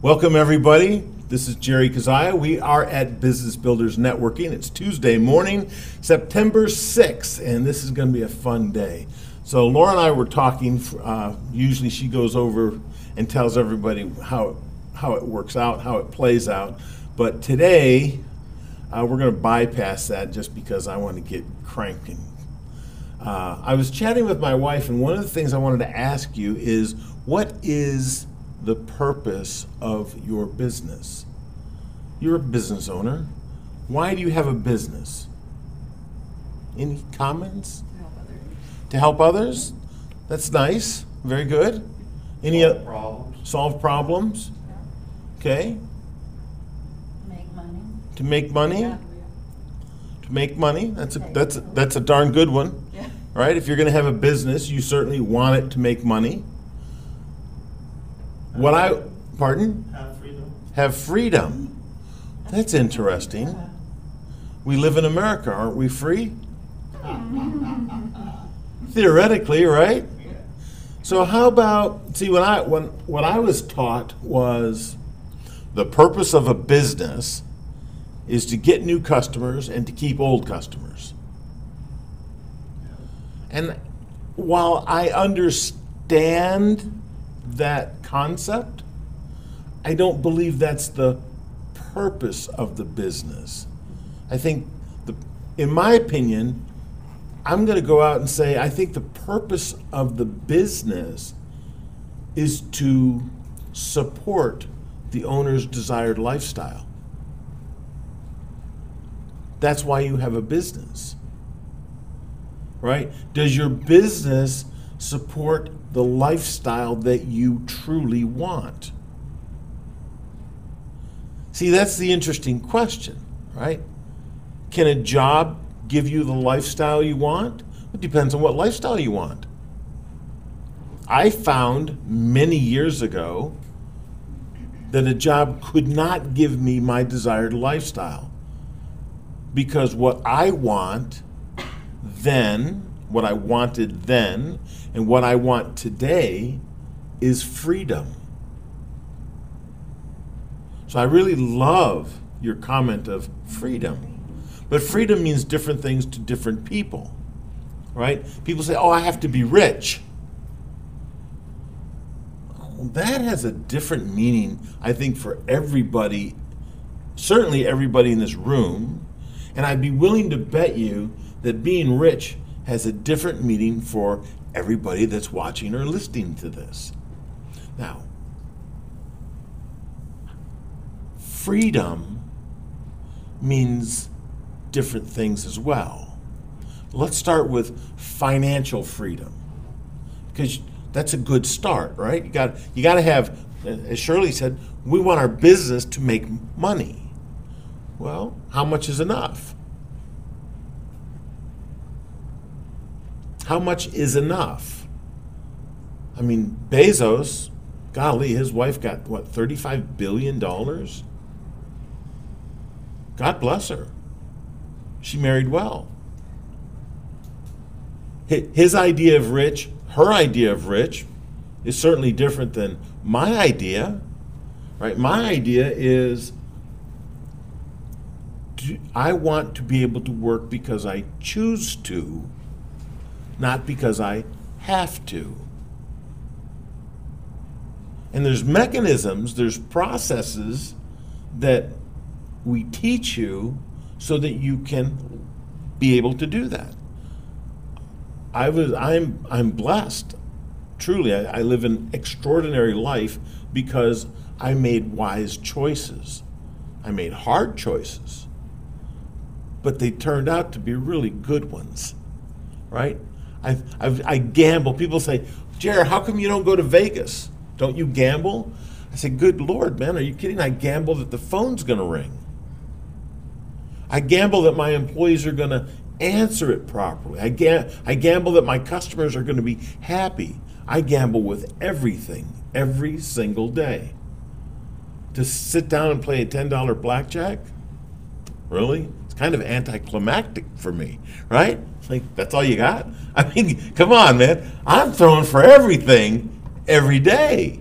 Welcome, everybody. This is Jerry Kazaya. We are at Business Builders Networking. It's Tuesday morning, September 6th, and this is going to be a fun day. So, Laura and I were talking. Uh, usually, she goes over and tells everybody how, how it works out, how it plays out. But today, uh, we're going to bypass that just because I want to get cranking. Uh, I was chatting with my wife, and one of the things I wanted to ask you is what is the purpose of your business? You're a business owner. Why do you have a business? Any comments? To help others? To help others? That's nice. Very good. Any Solve problems. solve problems? Okay. Make money. To make money? Yeah. To make money? That's a that's a, that's a darn good one. Yeah. Right? If you're going to have a business, you certainly want it to make money. What I pardon? Have freedom. Have freedom. That's interesting. We live in America, aren't we free? Theoretically, right? So how about see when I when what I was taught was the purpose of a business is to get new customers and to keep old customers. And while I understand that concept, I don't believe that's the purpose of the business. I think, the, in my opinion, I'm going to go out and say I think the purpose of the business is to support the owner's desired lifestyle. That's why you have a business. Right? Does your business support the lifestyle that you truly want? See, that's the interesting question, right? Can a job give you the lifestyle you want? It depends on what lifestyle you want. I found many years ago that a job could not give me my desired lifestyle because what I want then, what I wanted then, and what I want today is freedom. So I really love your comment of freedom. But freedom means different things to different people, right? People say, oh, I have to be rich. Well, that has a different meaning, I think, for everybody, certainly everybody in this room. And I'd be willing to bet you that being rich has a different meaning for everybody that's watching or listening to this. Now, freedom means different things as well. Let's start with financial freedom because that's a good start, right? You got you got to have, as Shirley said, we want our business to make money. Well, how much is enough? How much is enough? I mean, Bezos, golly, his wife got what, $35 billion? God bless her. She married well. His idea of rich, her idea of rich, is certainly different than my idea, right? My idea is I want to be able to work because I choose to, not because I have to. And there's mechanisms, there's processes that we teach you so that you can be able to do that. I was I'm I'm blessed. Truly, I, I live an extraordinary life because I made wise choices. I made hard choices. But they turned out to be really good ones. Right? I I, I gamble. People say, Jared, how come you don't go to Vegas? Don't you gamble? I say, Good Lord, man, are you kidding? I gamble that the phone's gonna ring. I gamble that my employees are going to answer it properly. I, ga- I gamble that my customers are going to be happy. I gamble with everything every single day. To sit down and play a $10 blackjack? Really? Kind of anticlimactic for me, right? It's like, that's all you got? I mean, come on, man. I'm throwing for everything every day.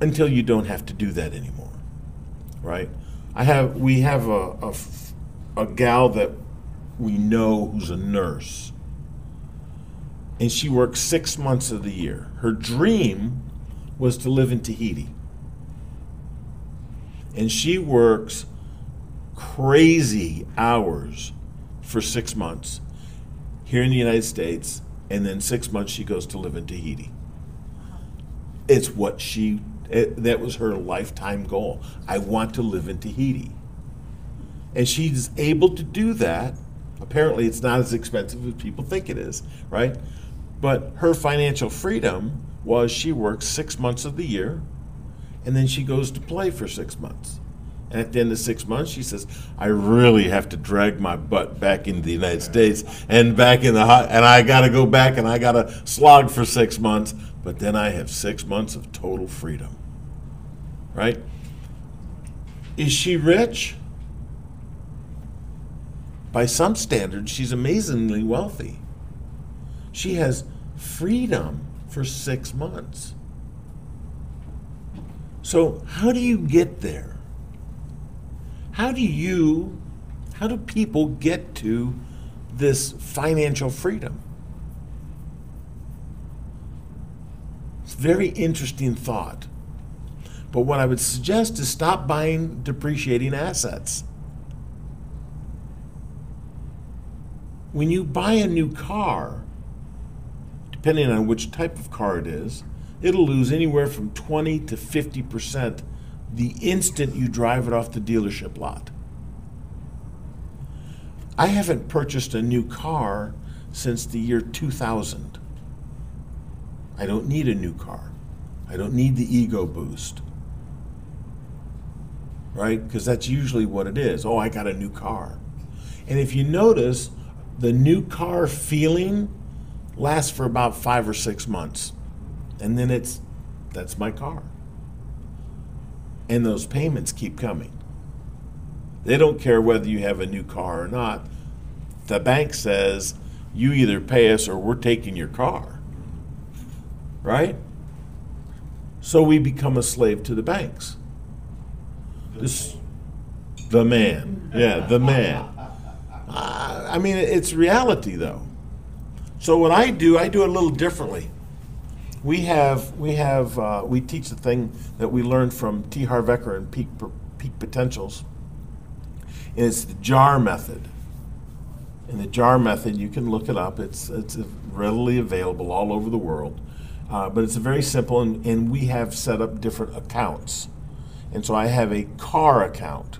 until you don't have to do that anymore, right? I have we have a a gal that we know who's a nurse, and she works six months of the year. Her dream was to live in Tahiti, and she works crazy hours for six months here in the United States, and then six months she goes to live in Tahiti. It's what she, it, that was her lifetime goal. I want to live in Tahiti. And she's able to do that. Apparently, it's not as expensive as people think it is, right? But her financial freedom was she works six months of the year, and then she goes to play for six months. And at the end of six months, she says, "I really have to drag my butt back into the United States and back in the hot, and I got to go back and I got to slog for six months, but then I have six months of total freedom." Right? Is she rich? By some standards, she's amazingly wealthy. She has freedom for six months. So, how do you get there? How do you, how do people get to this financial freedom? It's a very interesting thought. But what I would suggest is stop buying depreciating assets. When you buy a new car, depending on which type of car it is, it'll lose anywhere from 20 to 50 percent the instant you drive it off the dealership lot. I haven't purchased a new car since the year 2000. I don't need a new car. I don't need the ego boost. Right? Because that's usually what it is. Oh, I got a new car. And if you notice, the new car feeling lasts for about five or six months. And then it's, that's my car and those payments keep coming. They don't care whether you have a new car or not. The bank says you either pay us or we're taking your car. Right? So we become a slave to the banks. This, the man. Yeah, the man. I mean, it's reality though. So what I do, I do it a little differently we have we have uh, we teach the thing that we learned from T. Harv Eker and Peak Peak Potentials. And it's the JAR method. In the JAR method, you can look it up. It's it's readily available all over the world, uh, but it's very simple. And, and we have set up different accounts. And so I have a car account.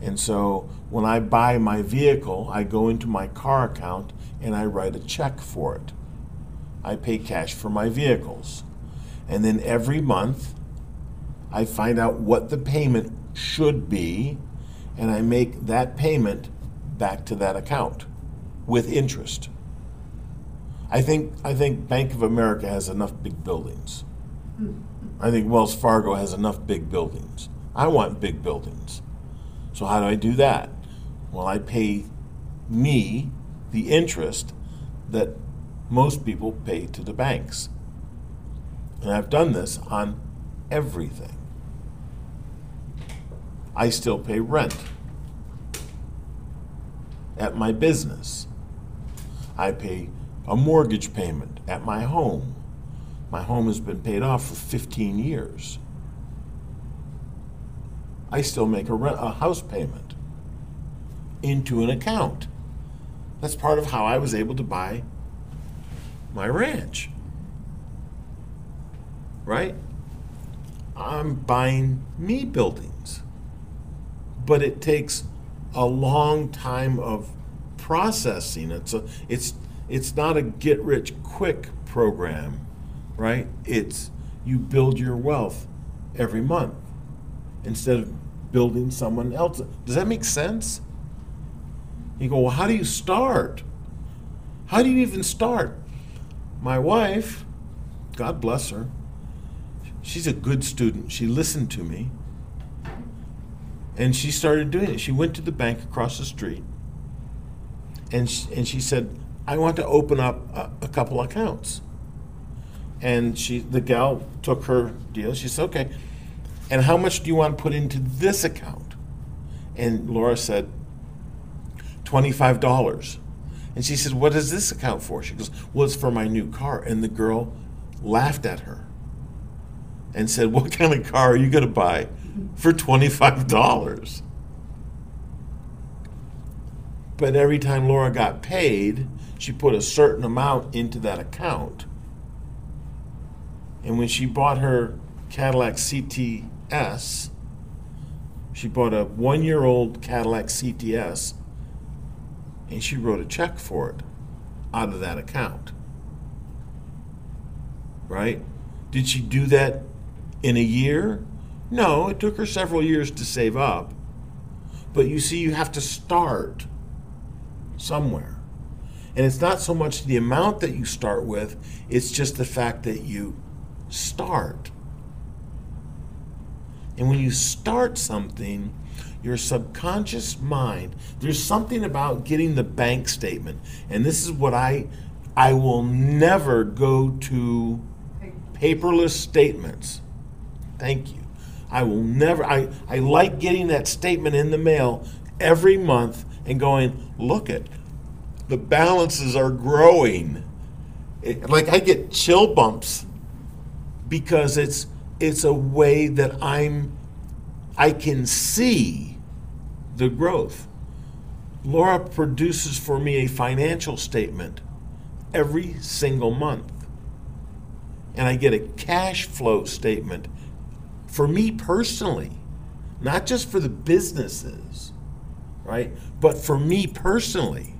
And so when I buy my vehicle, I go into my car account and I write a check for it. I pay cash for my vehicles. And then every month, I find out what the payment should be, and I make that payment back to that account with interest. I think, I think Bank of America has enough big buildings. I think Wells Fargo has enough big buildings. I want big buildings. So, how do I do that? Well, I pay me the interest that most people pay to the banks. And I've done this on everything. I still pay rent at my business. I pay a mortgage payment at my home. My home has been paid off for 15 years. I still make a, rent, a house payment into an account. That's part of how I was able to buy my ranch. Right? I'm buying me buildings. But it takes a long time of processing. It's a it's it's not a get rich quick program, right? It's you build your wealth every month instead of building someone else. Does that make sense? You go, well, how do you start? How do you even start? My wife, God bless her, she's a good student. She listened to me and she started doing it. She went to the bank across the street and she, and she said, I want to open up a, a couple accounts. And she, the gal took her deal. She said, okay. And how much do you want to put into this account? And Laura said, $25. And she said, What does this account for? She goes, Well, it's for my new car. And the girl laughed at her and said, What kind of car are you going to buy for $25? But every time Laura got paid, she put a certain amount into that account. And when she bought her Cadillac CTS, she bought a one year old Cadillac CTS and she wrote a check for it out of that account. Right? Did she do that in a year? No, it took her several years to save up. But you see, you have to start somewhere. And it's not so much the amount that you start with, it's just the fact that you start. And when you start something, your subconscious mind, there's something about getting the bank statement. And this is what I I will never go to paperless statements. Thank you. I will never I, I like getting that statement in the mail every month and going, look it, the balances are growing. It, like I get chill bumps because it's it's a way that I'm I can see the growth. Laura produces for me a financial statement every single month. And I get a cash flow statement for me personally, not just for the businesses, right? But for me personally.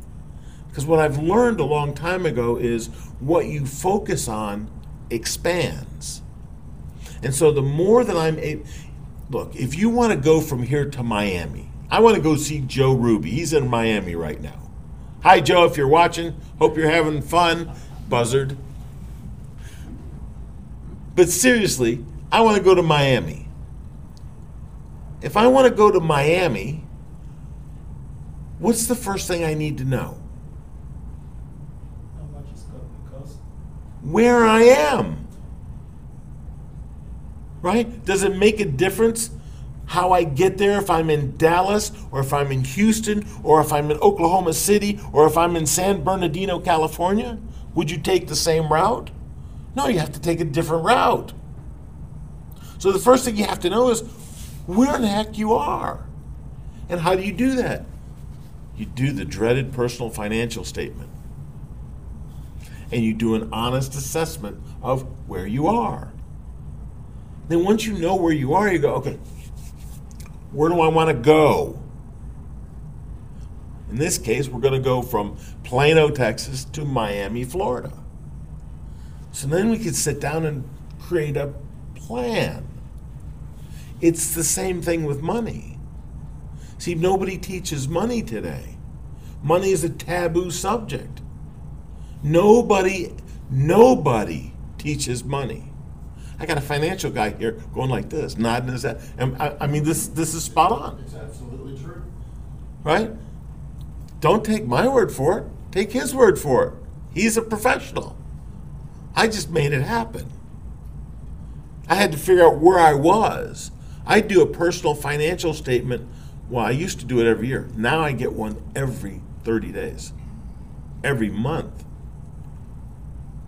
Because what I've learned a long time ago is what you focus on expands. And so the more that I'm able, look, if you want to go from here to Miami, I want to go see Joe Ruby. He's in Miami right now. Hi, Joe, if you're watching. Hope you're having fun, buzzard. But seriously, I want to go to Miami. If I want to go to Miami, what's the first thing I need to know? How much it's going to cost? Where I am. Right? Does it make a difference how I get there if I'm in Dallas or if I'm in Houston or if I'm in Oklahoma City or if I'm in San Bernardino, California? Would you take the same route? No, you have to take a different route. So the first thing you have to know is where in the heck you are. And how do you do that? You do the dreaded personal financial statement. And you do an honest assessment of where you are. Then once you know where you are, you go, okay, where do I want to go? In this case, we're going to go from Plano, Texas to Miami, Florida. So then we could sit down and create a plan. It's the same thing with money. See, nobody teaches money today. Money is a taboo subject. Nobody, nobody teaches money. I got a financial guy here going like this, nodding his head. And I, I mean, this this is spot on, It's absolutely true. right? Don't take my word for it. Take his word for it. He's a professional. I just made it happen. I had to figure out where I was. I do a personal financial statement. Well, I used to do it every year. Now I get one every 30 days, every month.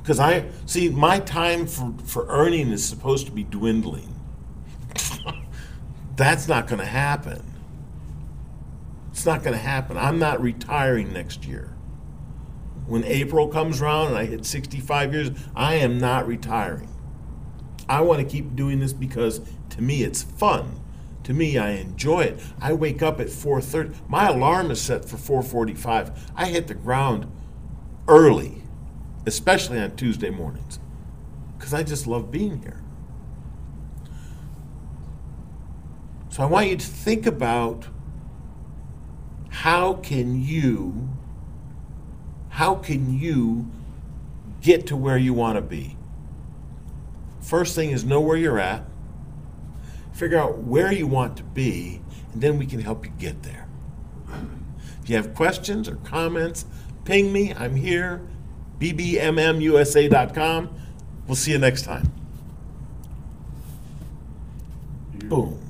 Because I see my time for, for earning is supposed to be dwindling. That's not going to happen. It's not going to happen. I'm not retiring next year. When April comes around and I hit 65 years, I am not retiring. I want to keep doing this because to me it's fun. To me, I enjoy it. I wake up at 4:30. My alarm is set for 4:45. I hit the ground early, especially on Tuesday mornings, because I just love being here. So I want you to think about how can you how can you get to where you want to be? First thing is know where you're at, figure out where you want to be, and then we can help you get there. If you have questions or comments, ping me. I'm here, bbmmusa.com. We'll see you next time. Boom.